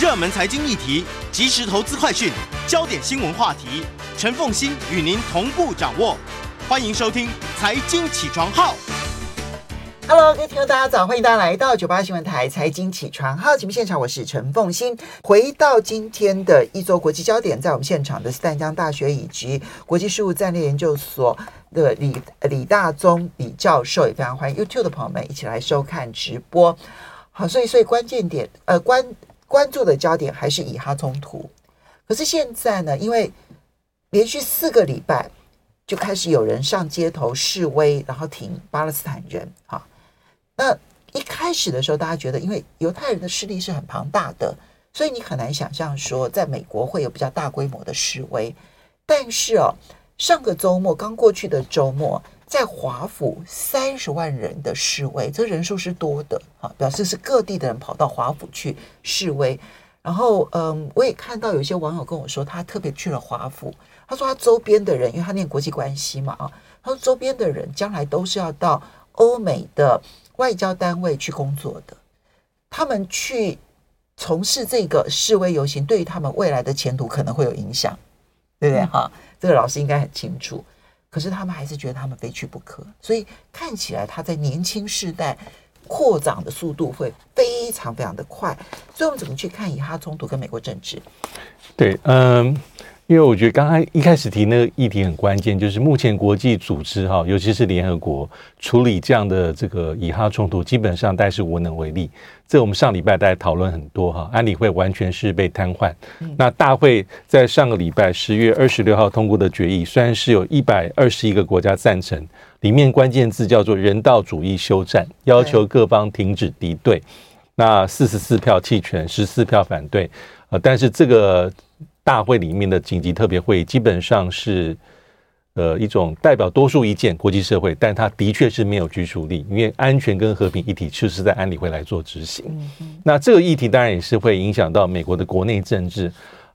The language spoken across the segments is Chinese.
热门财经议题、即时投资快讯、焦点新闻话题，陈凤欣与您同步掌握。欢迎收听《财经起床号》。Hello，各位听众，大家早！欢迎大家来到九八新闻台《财经起床号》节目现场，我是陈凤欣。回到今天的一周国际焦点，在我们现场的是淡江大学以及国际事务战略研究所的李李大宗李教授，也非常欢迎 YouTube 的朋友们一起来收看直播。好，所以所以关键点呃关关注的焦点还是以哈冲突。可是现在呢，因为连续四个礼拜就开始有人上街头示威，然后挺巴勒斯坦人啊。那一开始的时候，大家觉得，因为犹太人的势力是很庞大的，所以你很难想象说，在美国会有比较大规模的示威。但是哦，上个周末刚过去的周末，在华府三十万人的示威，这人数是多的啊，表示是各地的人跑到华府去示威。然后，嗯，我也看到有些网友跟我说，他特别去了华府，他说他周边的人，因为他念国际关系嘛啊，他说周边的人将来都是要到欧美的。外交单位去工作的，他们去从事这个示威游行，对于他们未来的前途可能会有影响，对不对？哈、这个老师应该很清楚。可是他们还是觉得他们非去不可，所以看起来他在年轻世代扩张的速度会非常非常的快。所以我们怎么去看以哈冲突跟美国政治？对，嗯。因为我觉得刚才一开始提那个议题很关键，就是目前国际组织哈，尤其是联合国处理这样的这个以哈冲突，基本上大概是无能为力。这我们上礼拜大家讨论很多哈，安理会完全是被瘫痪。那大会在上个礼拜十月二十六号通过的决议，虽然是有一百二十一个国家赞成，里面关键字叫做人道主义休战，要求各方停止敌对。那四十四票弃权，十四票反对。呃，但是这个。大会里面的紧急特别会议基本上是，呃，一种代表多数意见国际社会，但它的确是没有拘束力，因为安全跟和平议题就是在安理会来做执行。那这个议题当然也是会影响到美国的国内政治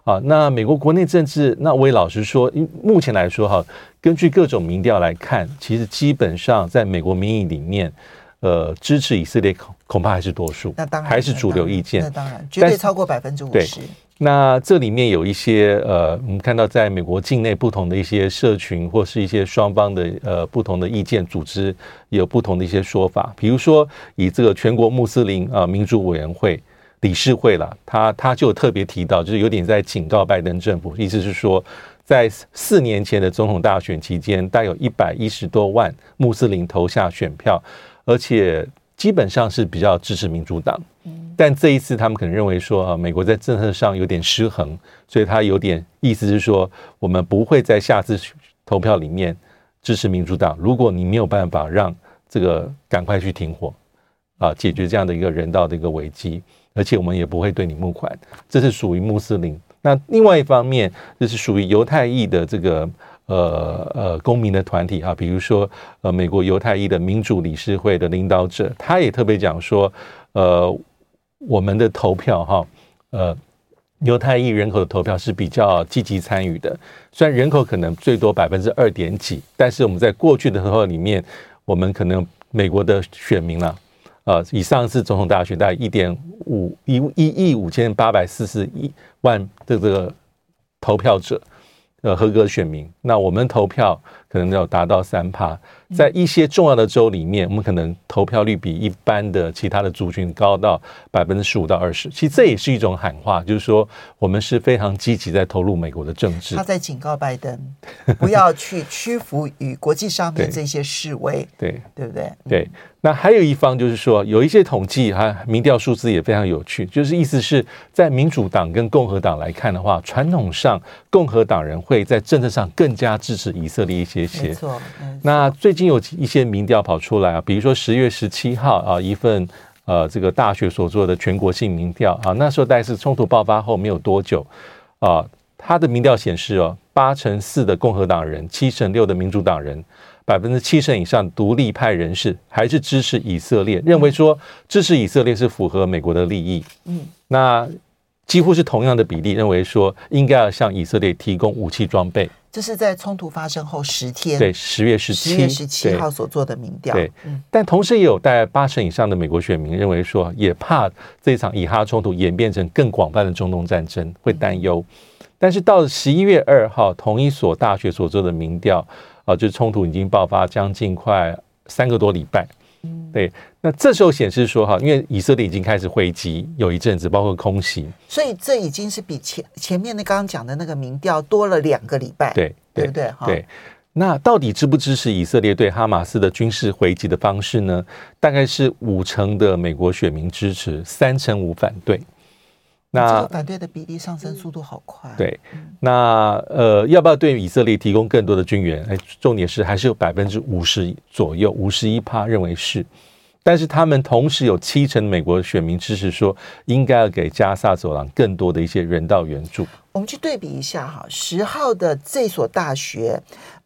啊。那美国国内政治，那我也老实说，目前来说哈，根据各种民调来看，其实基本上在美国民意里面，呃，支持以色列恐恐怕还是多数，那当然还是主流意见，那当然绝对超过百分之五十。那这里面有一些呃，我们看到在美国境内不同的一些社群或是一些双方的呃不同的意见组织有不同的一些说法。比如说，以这个全国穆斯林啊民主委员会理事会了，他他就特别提到，就是有点在警告拜登政府，意思是说，在四年前的总统大选期间，大有一百一十多万穆斯林投下选票，而且基本上是比较支持民主党。但这一次，他们可能认为说啊，美国在政策上有点失衡，所以他有点意思是说，我们不会在下次投票里面支持民主党。如果你没有办法让这个赶快去停火啊，解决这样的一个人道的一个危机，而且我们也不会对你募款。这是属于穆斯林。那另外一方面，这是属于犹太裔的这个呃呃公民的团体啊，比如说呃美国犹太裔的民主理事会的领导者，他也特别讲说，呃。我们的投票哈，呃，犹太裔人口的投票是比较积极参与的。虽然人口可能最多百分之二点几，但是我们在过去的时候里面，我们可能美国的选民了，呃，以上次总统大选大概一点五一一亿五千八百四十一万的这个投票者。呃，合格选民，那我们投票可能要达到三趴，在一些重要的州里面，我们可能投票率比一般的其他的族群高到百分之十五到二十。其实这也是一种喊话，就是说我们是非常积极在投入美国的政治。他在警告拜登，不要去屈服于国际上面这些示威，对 对，对不对？对。那还有一方就是说，有一些统计哈，民调数字也非常有趣，就是意思是在民主党跟共和党来看的话，传统上共和党人会在政策上更加支持以色列一些些。没错。那最近有一些民调跑出来啊，比如说十月十七号啊，一份呃这个大学所做的全国性民调啊，那时候大概是冲突爆发后没有多久啊，他的民调显示哦，八成四的共和党人，七成六的民主党人，百分之七成以上独立派人士还是支持以色列，认为说支持以色列是符合美国的利益。嗯，那几乎是同样的比例，认为说应该要向以色列提供武器装备。这是在冲突发生后十天，对，十月十七，十月十七号所做的民调。对，但同时也有大概八成以上的美国选民认为说，也怕这场以哈冲突演变成更广泛的中东战争，会担忧。但是到了十一月二号，同一所大学所做的民调啊，就是冲突已经爆发将近快三个多礼拜。对，那这时候显示说哈，因为以色列已经开始回击，有一阵子包括空袭，所以这已经是比前前面那刚刚讲的那个民调多了两个礼拜，对，对不对？对，那到底支不支持以色列对哈马斯的军事回击的方式呢？大概是五成的美国选民支持，三成五反对。那这个反对的比例上升速度好快。对，那呃，要不要对以色列提供更多的军援？哎，重点是还是有百分之五十左右，五十一趴认为是。但是他们同时有七成美国选民支持说，应该要给加萨走廊更多的一些人道援助。我们去对比一下哈，十号的这所大学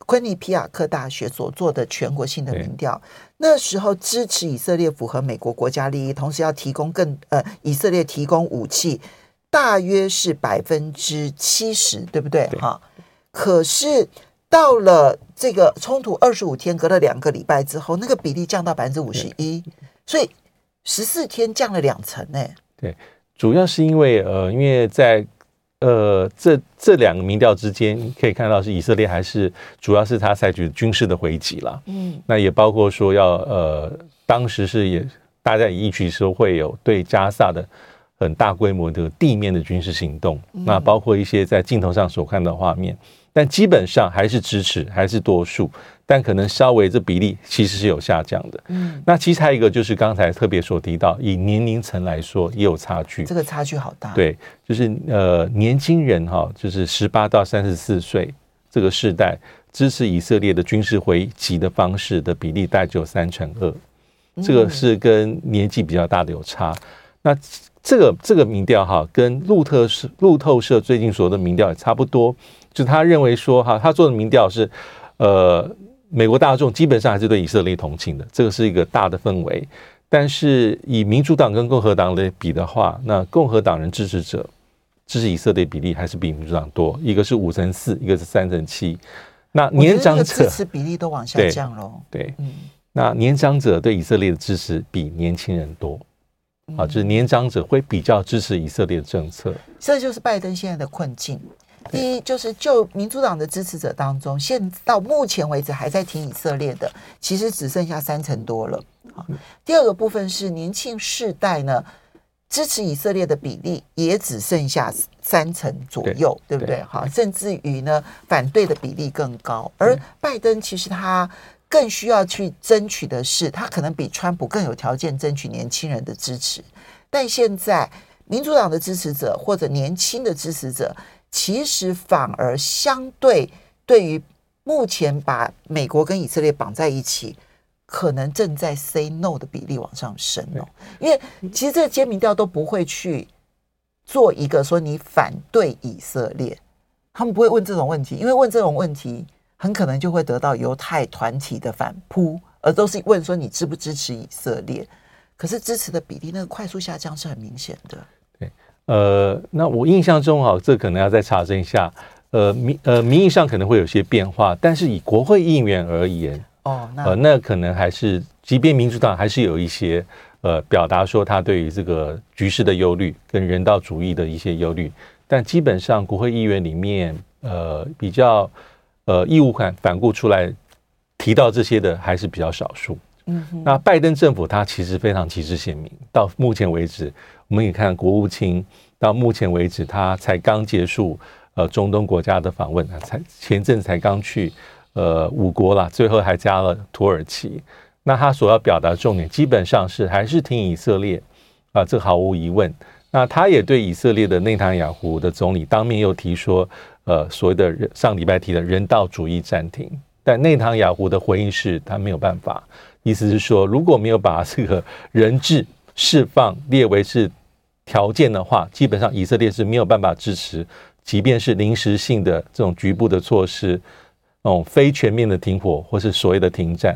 昆尼皮亚克大学所做的全国性的民调，那时候支持以色列符合美国国家利益，同时要提供更呃以色列提供武器，大约是百分之七十，对不对？哈，可是到了这个冲突二十五天，隔了两个礼拜之后，那个比例降到百分之五十一，所以十四天降了两成呢。对，主要是因为呃，因为在呃，这这两个民调之间可以看到，是以色列还是主要是他采取军事的回击了。嗯，那也包括说要呃，当时是也大家也预期说会有对加萨的很大规模的地面的军事行动。那包括一些在镜头上所看到的画面，但基本上还是支持，还是多数。但可能稍微这比例其实是有下降的。嗯，那其实还有一个就是刚才特别所提到，以年龄层来说也有差距。这个差距好大。对，就是呃年轻人哈，就是十八到三十四岁这个世代支持以色列的军事回击的方式的比例大概只有三成二，这个是跟年纪比较大的有差。那这个这个民调哈，跟路透社路透社最近所的民调也差不多，就他认为说哈，他做的民调是呃。美国大众基本上还是对以色列同情的，这个是一个大的氛围。但是以民主党跟共和党来比的话，那共和党人支持者支持以色列比例还是比民主党多，一个是五成四，一个是三成七。那年长者支持比例都往下降喽。对，嗯，那年长者对以色列的支持比年轻人多，啊，就是年长者会比较支持以色列的政策。这就是拜登现在的困境。第一就是就民主党的支持者当中，现到目前为止还在挺以色列的，其实只剩下三成多了。第二个部分是年轻世代呢，支持以色列的比例也只剩下三成左右，对，对不对？哈，甚至于呢，反对的比例更高。而拜登其实他更需要去争取的是，他可能比川普更有条件争取年轻人的支持。但现在民主党的支持者或者年轻的支持者。其实反而相对对于目前把美国跟以色列绑在一起，可能正在 say no 的比例往上升哦。因为其实这个揭民调都不会去做一个说你反对以色列，他们不会问这种问题，因为问这种问题很可能就会得到犹太团体的反扑，而都是问说你支不支持以色列。可是支持的比例那个快速下降是很明显的。呃，那我印象中哈，这可能要再查证一下。呃，名呃名义上可能会有些变化，但是以国会议员而言，哦，那呃，那可能还是，即便民主党还是有一些呃表达说他对于这个局势的忧虑跟人道主义的一些忧虑，但基本上国会议员里面，呃，比较呃义无反反顾出来提到这些的还是比较少数。那拜登政府他其实非常旗帜鲜明，到目前为止。我们也看国务卿到目前为止，他才刚结束呃中东国家的访问，才前阵才刚去呃五国了，最后还加了土耳其。那他所要表达重点基本上是还是听以色列啊，这毫无疑问。那他也对以色列的内塔尼亚胡的总理当面又提说，呃所谓的上礼拜提的人道主义暂停，但内塔尼亚胡的回应是他没有办法，意思是说如果没有把这个人质。释放列为是条件的话，基本上以色列是没有办法支持，即便是临时性的这种局部的措施，那种非全面的停火，或是所谓的停战，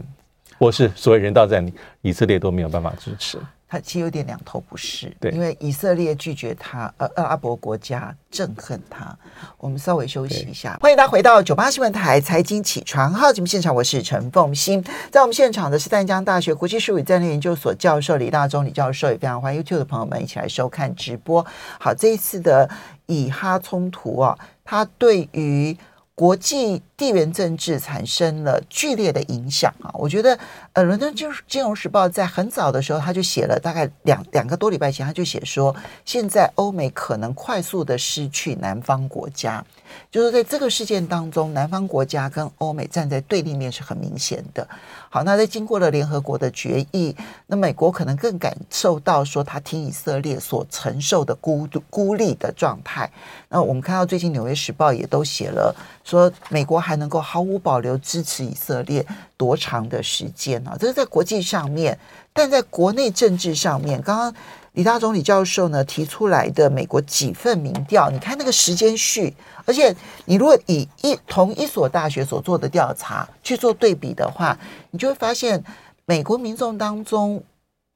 或是所谓人道战，以色列都没有办法支持。他其实有点两头不是，对，因为以色列拒绝他，呃，阿拉伯国家憎恨他。我们稍微休息一下，欢迎大家回到九八新闻台财经起床号节目现场，我是陈凤欣，在我们现场的是淡江大学国际事务与战略研究所教授李大中李教授，也非常欢迎 YouTube 的朋友们一起来收看直播。好，这一次的以哈冲突啊，它对于国际地缘政治产生了剧烈的影响啊！我觉得，呃，伦敦金金融时报在很早的时候，他就写了，大概两两个多礼拜前，他就写说，现在欧美可能快速的失去南方国家。就是在这个事件当中，南方国家跟欧美站在对立面是很明显的。好，那在经过了联合国的决议，那美国可能更感受到说他听以色列所承受的孤独孤立的状态。那我们看到最近《纽约时报》也都写了，说美国还能够毫无保留支持以色列多长的时间呢？这是在国际上面，但在国内政治上面，刚刚。李大总李教授呢提出来的美国几份民调，你看那个时间序，而且你如果以一同一所大学所做的调查去做对比的话，你就会发现美国民众当中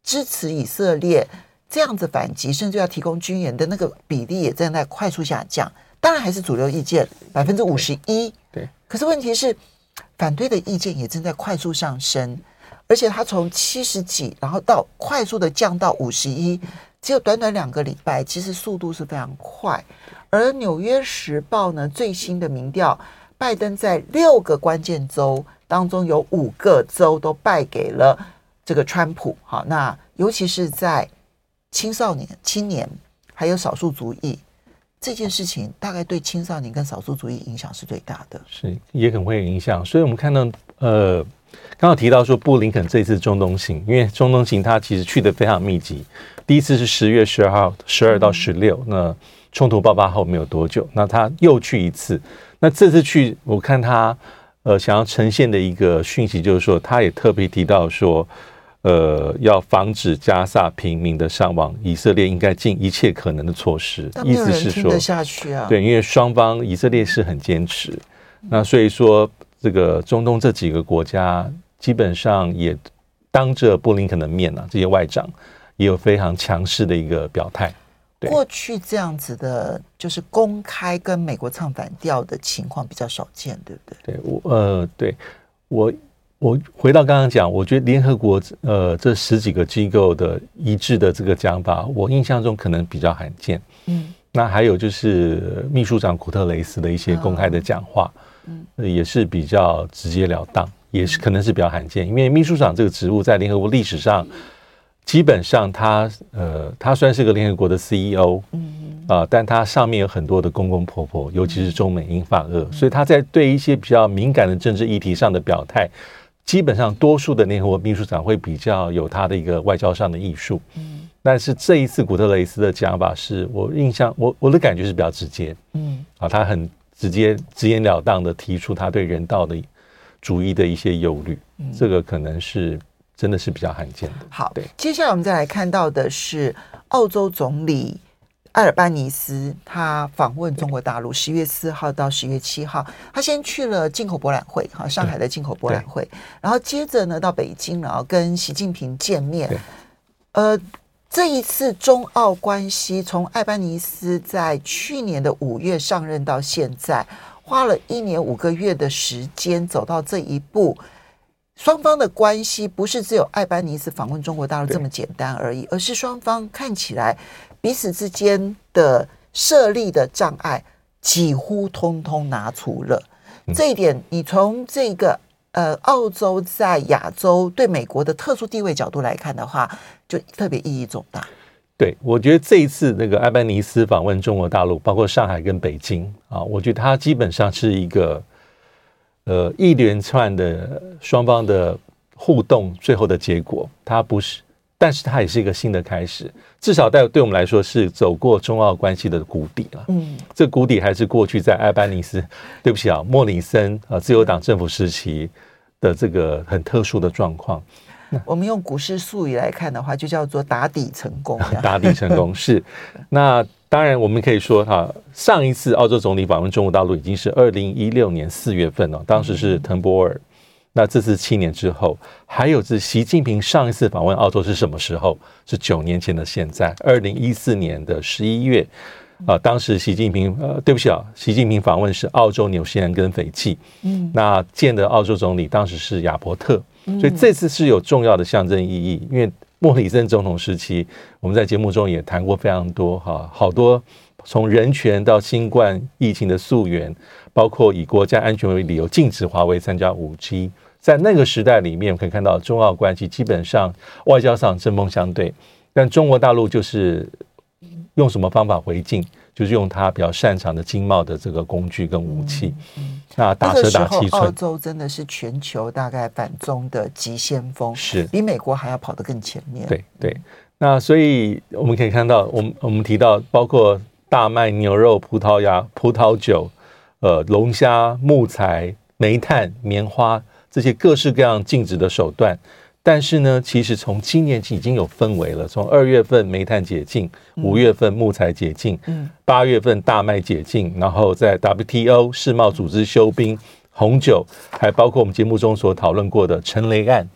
支持以色列这样子反击，甚至要提供军援的那个比例也正在快速下降。当然还是主流意见百分之五十一，对。可是问题是，反对的意见也正在快速上升。而且它从七十几，然后到快速的降到五十一，只有短短两个礼拜，其实速度是非常快。而《纽约时报》呢最新的民调，拜登在六个关键州当中有五个州都败给了这个川普。好，那尤其是在青少年、青年还有少数族裔这件事情，大概对青少年跟少数族裔影响是最大的，是也很会有影响。所以我们看到，呃。刚刚提到说布林肯这次中东行，因为中东行他其实去的非常密集。第一次是十月十二号，十二到十六，那冲突爆发后没有多久，那他又去一次。那这次去，我看他呃想要呈现的一个讯息就是说，他也特别提到说，呃，要防止加萨平民的伤亡，以色列应该尽一切可能的措施。意思是说，对，因为双方以色列是很坚持，那所以说。这个中东这几个国家基本上也当着布林肯的面啊，这些外长也有非常强势的一个表态。对，过去这样子的，就是公开跟美国唱反调的情况比较少见，对不对？对，我呃，对我我回到刚刚讲，我觉得联合国呃这十几个机构的一致的这个讲法，我印象中可能比较罕见。嗯，那还有就是秘书长古特雷斯的一些公开的讲话。嗯嗯，也是比较直截了当，也是可能是比较罕见，因为秘书长这个职务在联合国历史上，基本上他呃，他算是个联合国的 CEO，嗯啊，但他上面有很多的公公婆婆，尤其是中美英法俄，所以他在对一些比较敏感的政治议题上的表态，基本上多数的联合国秘书长会比较有他的一个外交上的艺术，嗯，但是这一次古特雷斯的讲法是我印象我我的感觉是比较直接，嗯。啊，他很。直接直截了当的提出他对人道的主义的一些忧虑，嗯，这个可能是真的是比较罕见的。好，对，接下来我们再来看到的是澳洲总理艾尔班尼斯，他访问中国大陆，十月四号到十月七号，他先去了进口博览会，哈，上海的进口博览会，然后接着呢到北京，然后跟习近平见面，呃。这一次中澳关系从艾班尼斯在去年的五月上任到现在，花了一年五个月的时间走到这一步。双方的关系不是只有艾班尼斯访问中国大陆这么简单而已，而是双方看起来彼此之间的设立的障碍几乎通通拿除了。这一点，你从这个。呃，澳洲在亚洲对美国的特殊地位角度来看的话，就特别意义重大。对，我觉得这一次那个艾班尼斯访问中国大陆，包括上海跟北京啊，我觉得它基本上是一个呃一连串的双方的互动最后的结果，它不是。但是它也是一个新的开始，至少在对我们来说是走过中澳关系的谷底了。嗯，这谷底还是过去在埃班尼斯，对不起啊，莫里森啊，自由党政府时期的这个很特殊的状况。我们用股市术语来看的话，就叫做打底成功。打底成功是。那当然，我们可以说哈，上一次澳洲总理访问中国大陆已经是二零一六年四月份了，当时是滕博尔。那这次七年之后，还有是习近平上一次访问澳洲是什么时候？是九年前的现在，二零一四年的十一月。啊，当时习近平呃，对不起啊，习近平访问是澳洲、纽西兰跟斐济，嗯，那见的澳洲总理当时是亚伯特，所以这次是有重要的象征意义。因为莫里森总统时期，我们在节目中也谈过非常多哈，好多从人权到新冠疫情的溯源，包括以国家安全为理由禁止华为参加五 G，在那个时代里面，可以看到中澳关系基本上外交上针锋相对，但中国大陆就是。用什么方法回敬？就是用他比较擅长的经贸的这个工具跟武器。那打蛇打七寸。澳洲真的是全球大概反中的急先锋，是比美国还要跑得更前面。对对。那所以我们可以看到，我们我们提到包括大麦、牛肉、葡萄牙、葡萄酒、呃龙虾、木材、煤炭、棉花这些各式各样禁止的手段。但是呢，其实从今年起已经有氛围了。从二月份煤炭解禁，五月份木材解禁，八月份大麦解禁，然后在 WTO 世贸组织休兵，红酒，还包括我们节目中所讨论过的陈雷案，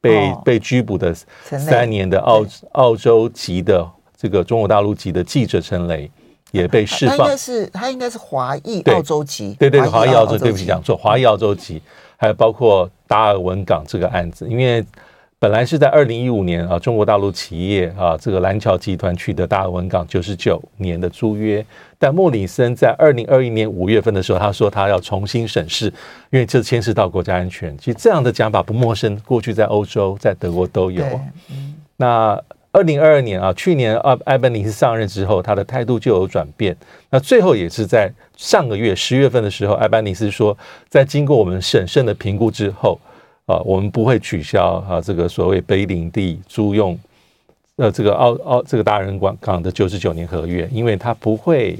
被被拘捕的三年的澳澳洲籍的这个中国大陆籍的记者陈雷也被释放。他应该是他应该是华裔澳洲籍，对对，华裔澳洲，对不起讲错，华裔澳洲籍，还有包括达尔文港这个案子，因为。本来是在二零一五年啊，中国大陆企业啊，这个蓝桥集团取得达尔文港九十九年的租约，但莫里森在二零二一年五月份的时候，他说他要重新审视，因为这牵涉到国家安全。其实这样的讲法不陌生，过去在欧洲、在德国都有。那二零二二年啊，去年啊艾班尼斯上任之后，他的态度就有转变。那最后也是在上个月十月份的时候，艾班尼斯说，在经过我们审慎的评估之后。啊，我们不会取消啊，这个所谓碑林地租用，呃，这个澳澳这个达尔文港的九十九年合约，因为它不会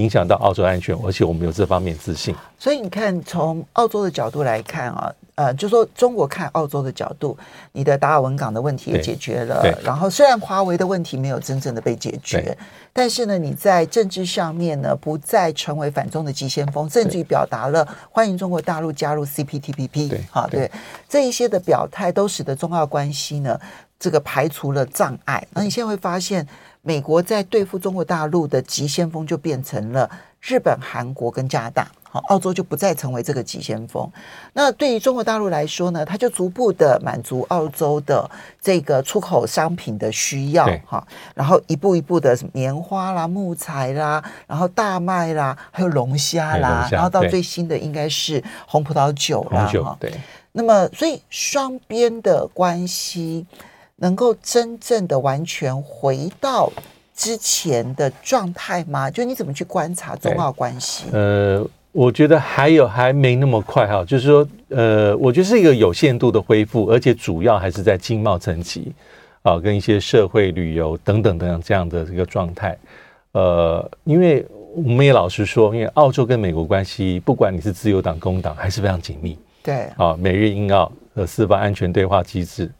影响到澳洲安全，而且我们有这方面自信。所以你看，从澳洲的角度来看啊。呃，就说中国看澳洲的角度，你的达尔文港的问题也解决了，然后虽然华为的问题没有真正的被解决，但是呢，你在政治上面呢，不再成为反中的急先锋，甚至于表达了欢迎中国大陆加入 CPTPP，好，对，这一些的表态都使得中澳关系呢，这个排除了障碍。那你现在会发现，美国在对付中国大陆的急先锋就变成了日本、韩国跟加拿大。好，澳洲就不再成为这个急先锋。那对于中国大陆来说呢，它就逐步的满足澳洲的这个出口商品的需要，哈。然后一步一步的棉花啦、木材啦，然后大麦啦，还有龙虾啦，然后到最新的应该是红葡萄酒啦，哈。对。那么，所以双边的关系能够真正的完全回到之前的状态吗？就你怎么去观察中澳关系？呃。我觉得还有还没那么快哈，就是说，呃，我觉得是一个有限度的恢复，而且主要还是在经贸层级啊，跟一些社会旅游等等等等这样的一个状态。呃，因为我们也老实说，因为澳洲跟美国关系，不管你是自由党、工党，还是非常紧密。对啊，美日英澳的四方安全对话机制，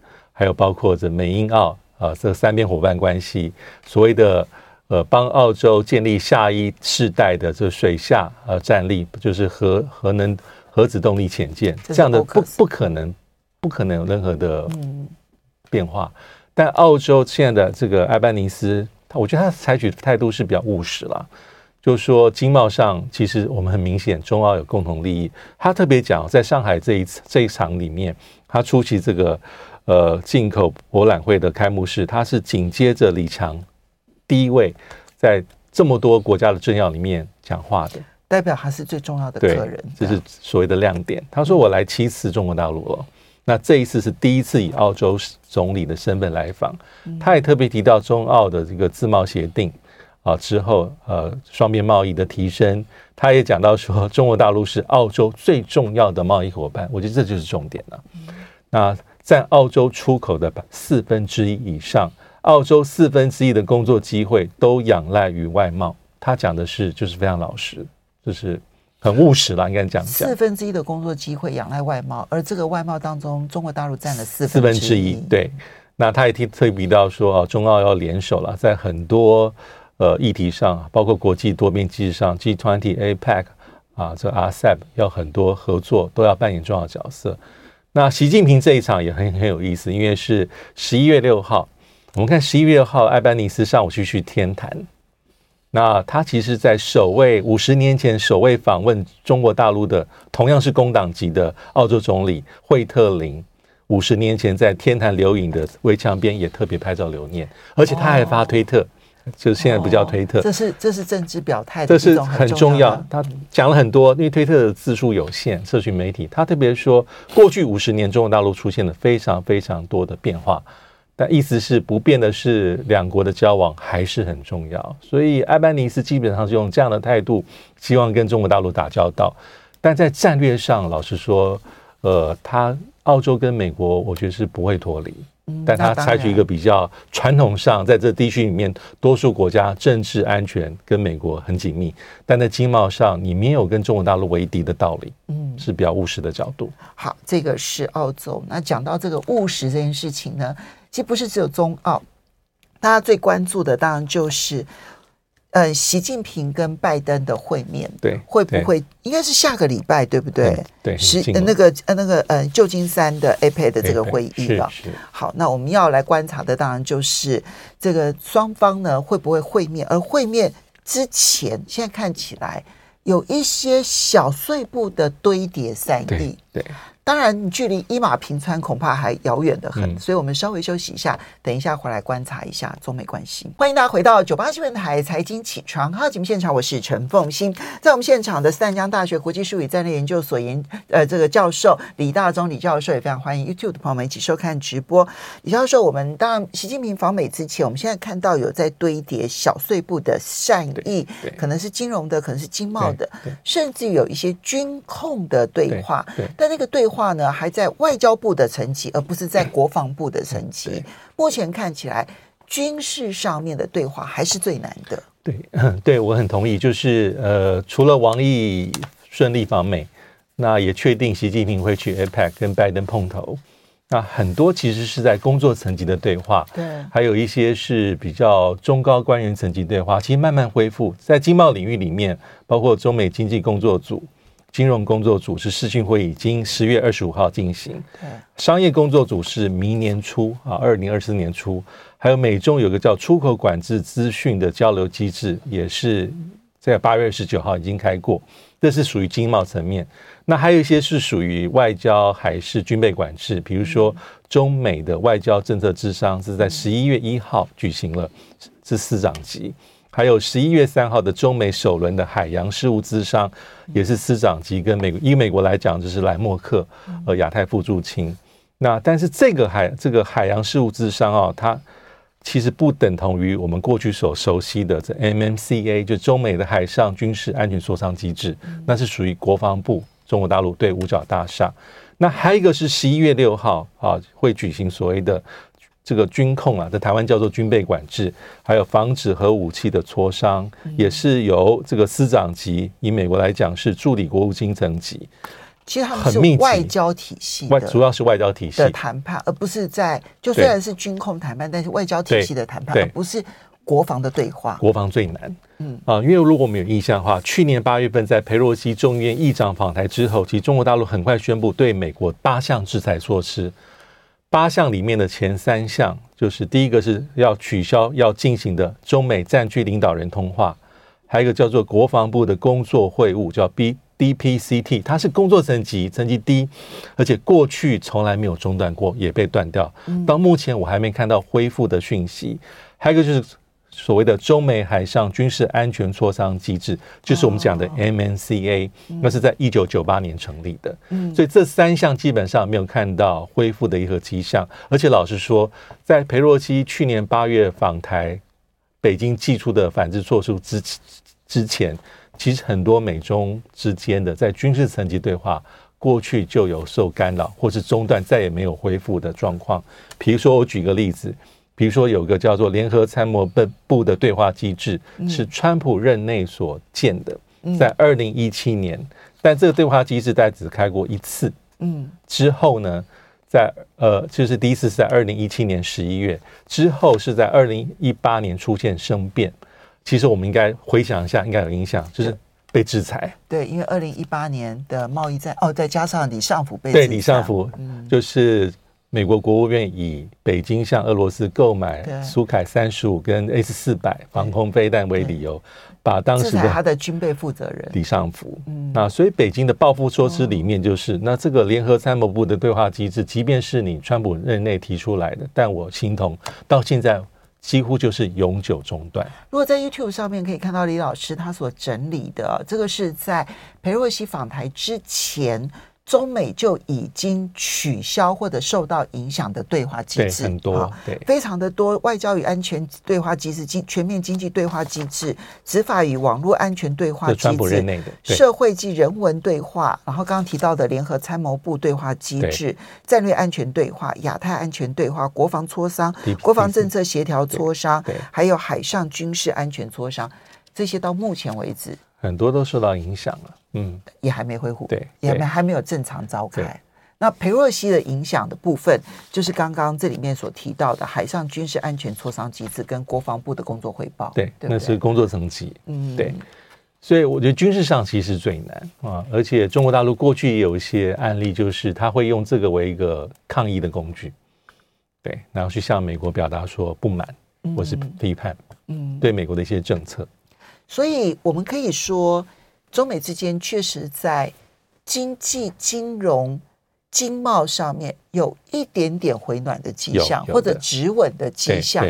还有包括这美英澳啊这三边伙伴关系，所谓的。呃，帮澳洲建立下一世代的这水下呃战力，就是核核能核子动力潜舰这样的不不可能，不可能有任何的变化。但澳洲现在的这个埃班尼斯，我觉得他采取的态度是比较务实了，就是说经贸上其实我们很明显中澳有共同利益。他特别讲，在上海这一次这一场里面，他出席这个呃进口博览会的开幕式，他是紧接着李强。第一位在这么多国家的政要里面讲话的，代表他是最重要的客人，这是所谓的亮点。他说：“我来七次中国大陆了，那这一次是第一次以澳洲总理的身份来访。他也特别提到中澳的这个自贸协定啊，之后呃双边贸易的提升。他也讲到说，中国大陆是澳洲最重要的贸易伙伴。我觉得这就是重点了。那占澳洲出口的四分之一以上。”澳洲四分之一的工作机会都仰赖于外贸，他讲的是就是非常老实，就是很务实了，应该讲。四分之一的工作机会仰赖外贸，而这个外贸当中，中国大陆占了四四分之一。对，那他也提特别提到说啊，中澳要联手了，在很多呃议题上，包括国际多边机制上，G20、APEC 啊，这 RCEP 要很多合作，都要扮演重要角色。那习近平这一场也很很有意思，因为是十一月六号，我们看十一月六号，艾班尼斯上午去去天坛。那他其实，在首位五十年前首位访问中国大陆的，同样是工党籍的澳洲总理惠特林，五十年前在天坛留影的围墙边也特别拍照留念，而且他还发推特，就是现在不叫推特，哦、这是这是政治表态，这是很重要。他讲了很多，因为推特的字数有限，社群媒体，他特别说，过去五十年中国大陆出现了非常非常多的变化。但意思是不变的是，两国的交往还是很重要。所以埃班尼斯基本上是用这样的态度，希望跟中国大陆打交道。但在战略上，老实说，呃，他澳洲跟美国，我觉得是不会脱离。但他采取一个比较传统上，在这地区里面，多数国家政治安全跟美国很紧密。但在经贸上，你没有跟中国大陆为敌的道理。嗯，是比较务实的角度。好，这个是澳洲。那讲到这个务实这件事情呢？其实不是只有中澳，大家最关注的当然就是，呃，习近平跟拜登的会面，对，会不会应该是下个礼拜，对不对？对，是那个呃那个呃旧金山的 APEC 的这个会议了。好，那我们要来观察的当然就是这个双方呢会不会会面，而会面之前，现在看起来有一些小碎步的堆叠善意，对。当然，距离一马平川恐怕还遥远得很，所以我们稍微休息一下，等一下回来观察一下中美关系。欢迎大家回到九八新闻台财经起床号节目现场，我是陈凤欣，在我们现场的是淡江大学国际术语战略研究所研呃这个教授李大宗李教授，也非常欢迎 YouTube 的朋友们一起收看直播。李教授，我们当然习近平访美之前，我们现在看到有在堆叠小碎步的善意，可能是金融的，可能是经贸的，甚至有一些军控的对话，但那个对话。话呢还在外交部的层级，而不是在国防部的层级。目前看起来，军事上面的对话还是最难的。对，对我很同意。就是呃，除了王毅顺利访美，那也确定习近平会去 APEC 跟拜登碰头。那很多其实是在工作层级的对话，对，还有一些是比较中高官员层级对话。其实慢慢恢复，在经贸领域里面，包括中美经济工作组。金融工作组是视讯会议，已经十月二十五号进行。商业工作组是明年初啊，二零二四年初。还有美中有个叫出口管制资讯的交流机制，也是在八月二十九号已经开过。这是属于经贸层面。那还有一些是属于外交还是军备管制，比如说中美的外交政策之商是在十一月一号举行了，是司长级。还有十一月三号的中美首轮的海洋事务咨商，也是司长级跟美国，以美国来讲就是莱默克，呃，亚太副驻青。那但是这个海这个海洋事务咨商啊，它其实不等同于我们过去所熟悉的这 MMCA，就中美的海上军事安全磋商机制，那是属于国防部中国大陆对五角大厦。那还有一个是十一月六号啊，会举行所谓的。这个军控啊，在台湾叫做军备管制，还有防止核武器的磋商，也是由这个司长级，以美国来讲是助理国务卿层级。其实他们是外交体系外，主要是外交体系的谈判，而不是在就虽然是军控谈判，但是外交体系的谈判，而不是国防的对话。国防最难，嗯啊，因为如果我们有印象的话，去年八月份在佩洛西众议院议长访台之后，其实中国大陆很快宣布对美国八项制裁措施。八项里面的前三项，就是第一个是要取消要进行的中美战区领导人通话，还有一个叫做国防部的工作会晤，叫 B DPCT，它是工作层级层级低，而且过去从来没有中断过，也被断掉。到目前我还没看到恢复的讯息。还有一个就是。所谓的中美海上军事安全磋商机制，就是我们讲的 MNCA，那是在一九九八年成立的。所以这三项基本上没有看到恢复的一个迹象。而且老实说，在裴洛西去年八月访台，北京寄出的反制措施之之前，其实很多美中之间的在军事层级对话，过去就有受干扰或是中断，再也没有恢复的状况。比如说，我举个例子。比如说，有个叫做联合参谋部的对话机制，是川普任内所建的。在二零一七年，嗯、但这个对话机制大概只开过一次。嗯，之后呢，在呃，就是第一次是在二零一七年十一月，之后是在二零一八年出现生变。其实我们应该回想一下，应该有印象，就是被制裁。对，因为二零一八年的贸易战，哦，再加上李尚福被。对，李尚福，嗯，就是。美国国务院以北京向俄罗斯购买苏凯三十五跟 S 四百防空飞弹为理由，把当时的他的军备负责人。李尚福，嗯，那所以北京的报复措施里面就是，那这个联合参谋部的对话机制，即便是你川普任内提出来的，但我心痛，到现在几乎就是永久中断。如果在 YouTube 上面可以看到李老师他所整理的，这个是在裴洛西访台之前。中美就已经取消或者受到影响的对话机制，很多，对，非常的多。外交与安全对话机制、经全面经济对话机制、执法与网络安全对话机制、社会及人文对话，然后刚刚提到的联合参谋部对话机制、战略安全对话、亚太安全对话、国防磋商、国防政策协调磋商，还有海上军事安全磋商，这些到目前为止。很多都受到影响了，嗯，也还没恢复，对，也没还没有正常召开。那裴洛西的影响的部分，就是刚刚这里面所提到的海上军事安全磋商机制跟国防部的工作汇报，对，对对那是工作层级，嗯，对。所以我觉得军事上其实最难啊，而且中国大陆过去也有一些案例，就是他会用这个为一个抗议的工具，对，然后去向美国表达说不满或是批判，嗯，对美国的一些政策。所以，我们可以说，中美之间确实在经济、金融、经贸上面有一点点回暖的迹象，或者止稳的迹象。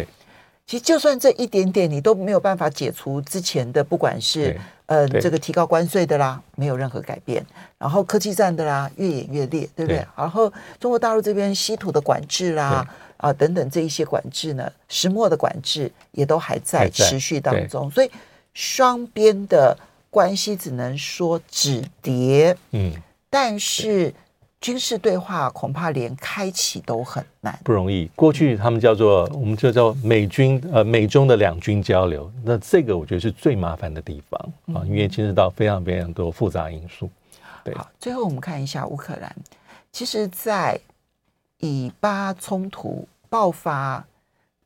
其实，就算这一点点，你都没有办法解除之前的，不管是呃这个提高关税的啦，没有任何改变；然后科技战的啦，越演越烈，对不对？然后中国大陆这边稀土的管制啦，啊等等这一些管制呢，石墨的管制也都还在持续当中，所以。双边的关系只能说止跌，嗯，但是军事对话恐怕连开启都很难，不容易。过去他们叫做，我们就叫美军呃美中的两军交流，那这个我觉得是最麻烦的地方啊，因为牵涉到非常非常多复杂因素。对，好，最后我们看一下乌克兰，其实，在以巴冲突爆发。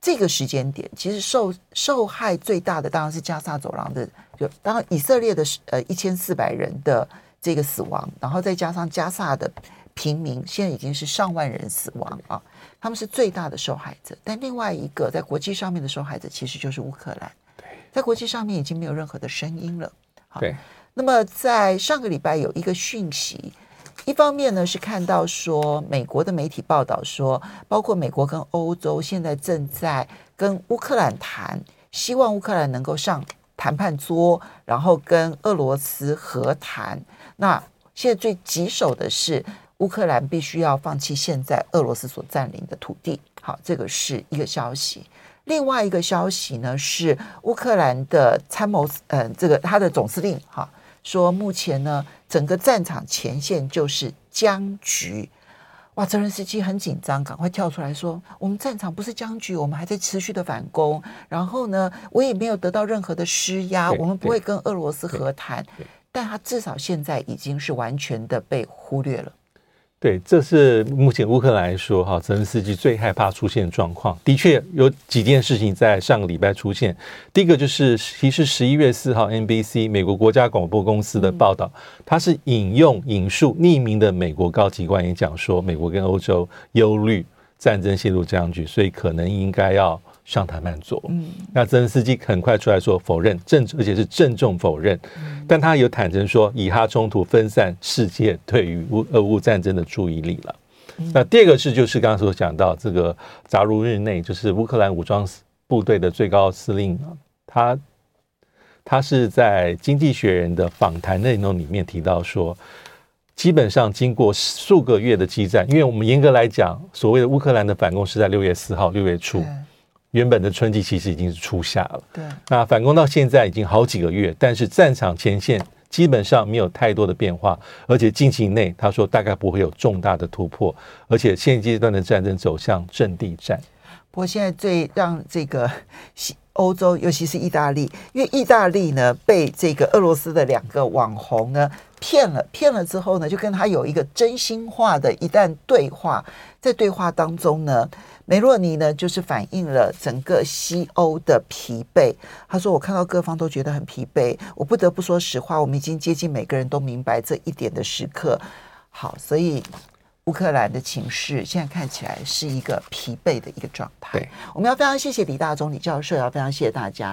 这个时间点，其实受受害最大的当然是加萨走廊的，就当然以色列的呃一千四百人的这个死亡，然后再加上加萨的平民，现在已经是上万人死亡啊，他们是最大的受害者。但另外一个在国际上面的受害者，其实就是乌克兰，在国际上面已经没有任何的声音了。好，那么在上个礼拜有一个讯息。一方面呢，是看到说美国的媒体报道说，包括美国跟欧洲现在正在跟乌克兰谈，希望乌克兰能够上谈判桌，然后跟俄罗斯和谈。那现在最棘手的是乌克兰必须要放弃现在俄罗斯所占领的土地。好，这个是一个消息。另外一个消息呢，是乌克兰的参谋，嗯，这个他的总司令哈。说目前呢，整个战场前线就是僵局，哇！泽连斯基很紧张，赶快跳出来说：“我们战场不是僵局，我们还在持续的反攻。然后呢，我也没有得到任何的施压，我们不会跟俄罗斯和谈。但他至少现在已经是完全的被忽略了。”对，这是目前乌克兰来说，哈，泽连斯基最害怕出现的状况。的确，有几件事情在上个礼拜出现。第一个就是，其实十一月四号，NBC 美国国家广播公司的报道，它是引用引述匿名的美国高级官员讲说，美国跟欧洲忧虑战争陷入僵局，所以可能应该要。上谈判桌，嗯，那泽连斯基很快出来说否认，正而且是郑重否认，嗯，但他有坦诚说，以哈冲突分散世界对于乌俄乌战争的注意力了。嗯，那第二个是就是刚刚所讲到这个扎卢日内，就是乌克兰武装部队的最高司令，他他是在《经济学人》的访谈内容里面提到说，基本上经过数个月的激战，因为我们严格来讲，所谓的乌克兰的反攻是在六月四号，六月初。原本的春季其实已经是初夏了，对。那反攻到现在已经好几个月，但是战场前线基本上没有太多的变化，而且近期内他说大概不会有重大的突破，而且现阶段的战争走向阵地战。不过现在最让这个欧洲，尤其是意大利，因为意大利呢被这个俄罗斯的两个网红呢骗了，骗了之后呢，就跟他有一个真心话的一段对话，在对话当中呢，梅洛尼呢就是反映了整个西欧的疲惫。他说：“我看到各方都觉得很疲惫，我不得不说实话，我们已经接近每个人都明白这一点的时刻。”好，所以。乌克兰的情势现在看起来是一个疲惫的一个状态。对，我们要非常谢谢李大中李教授，要非常谢谢大家。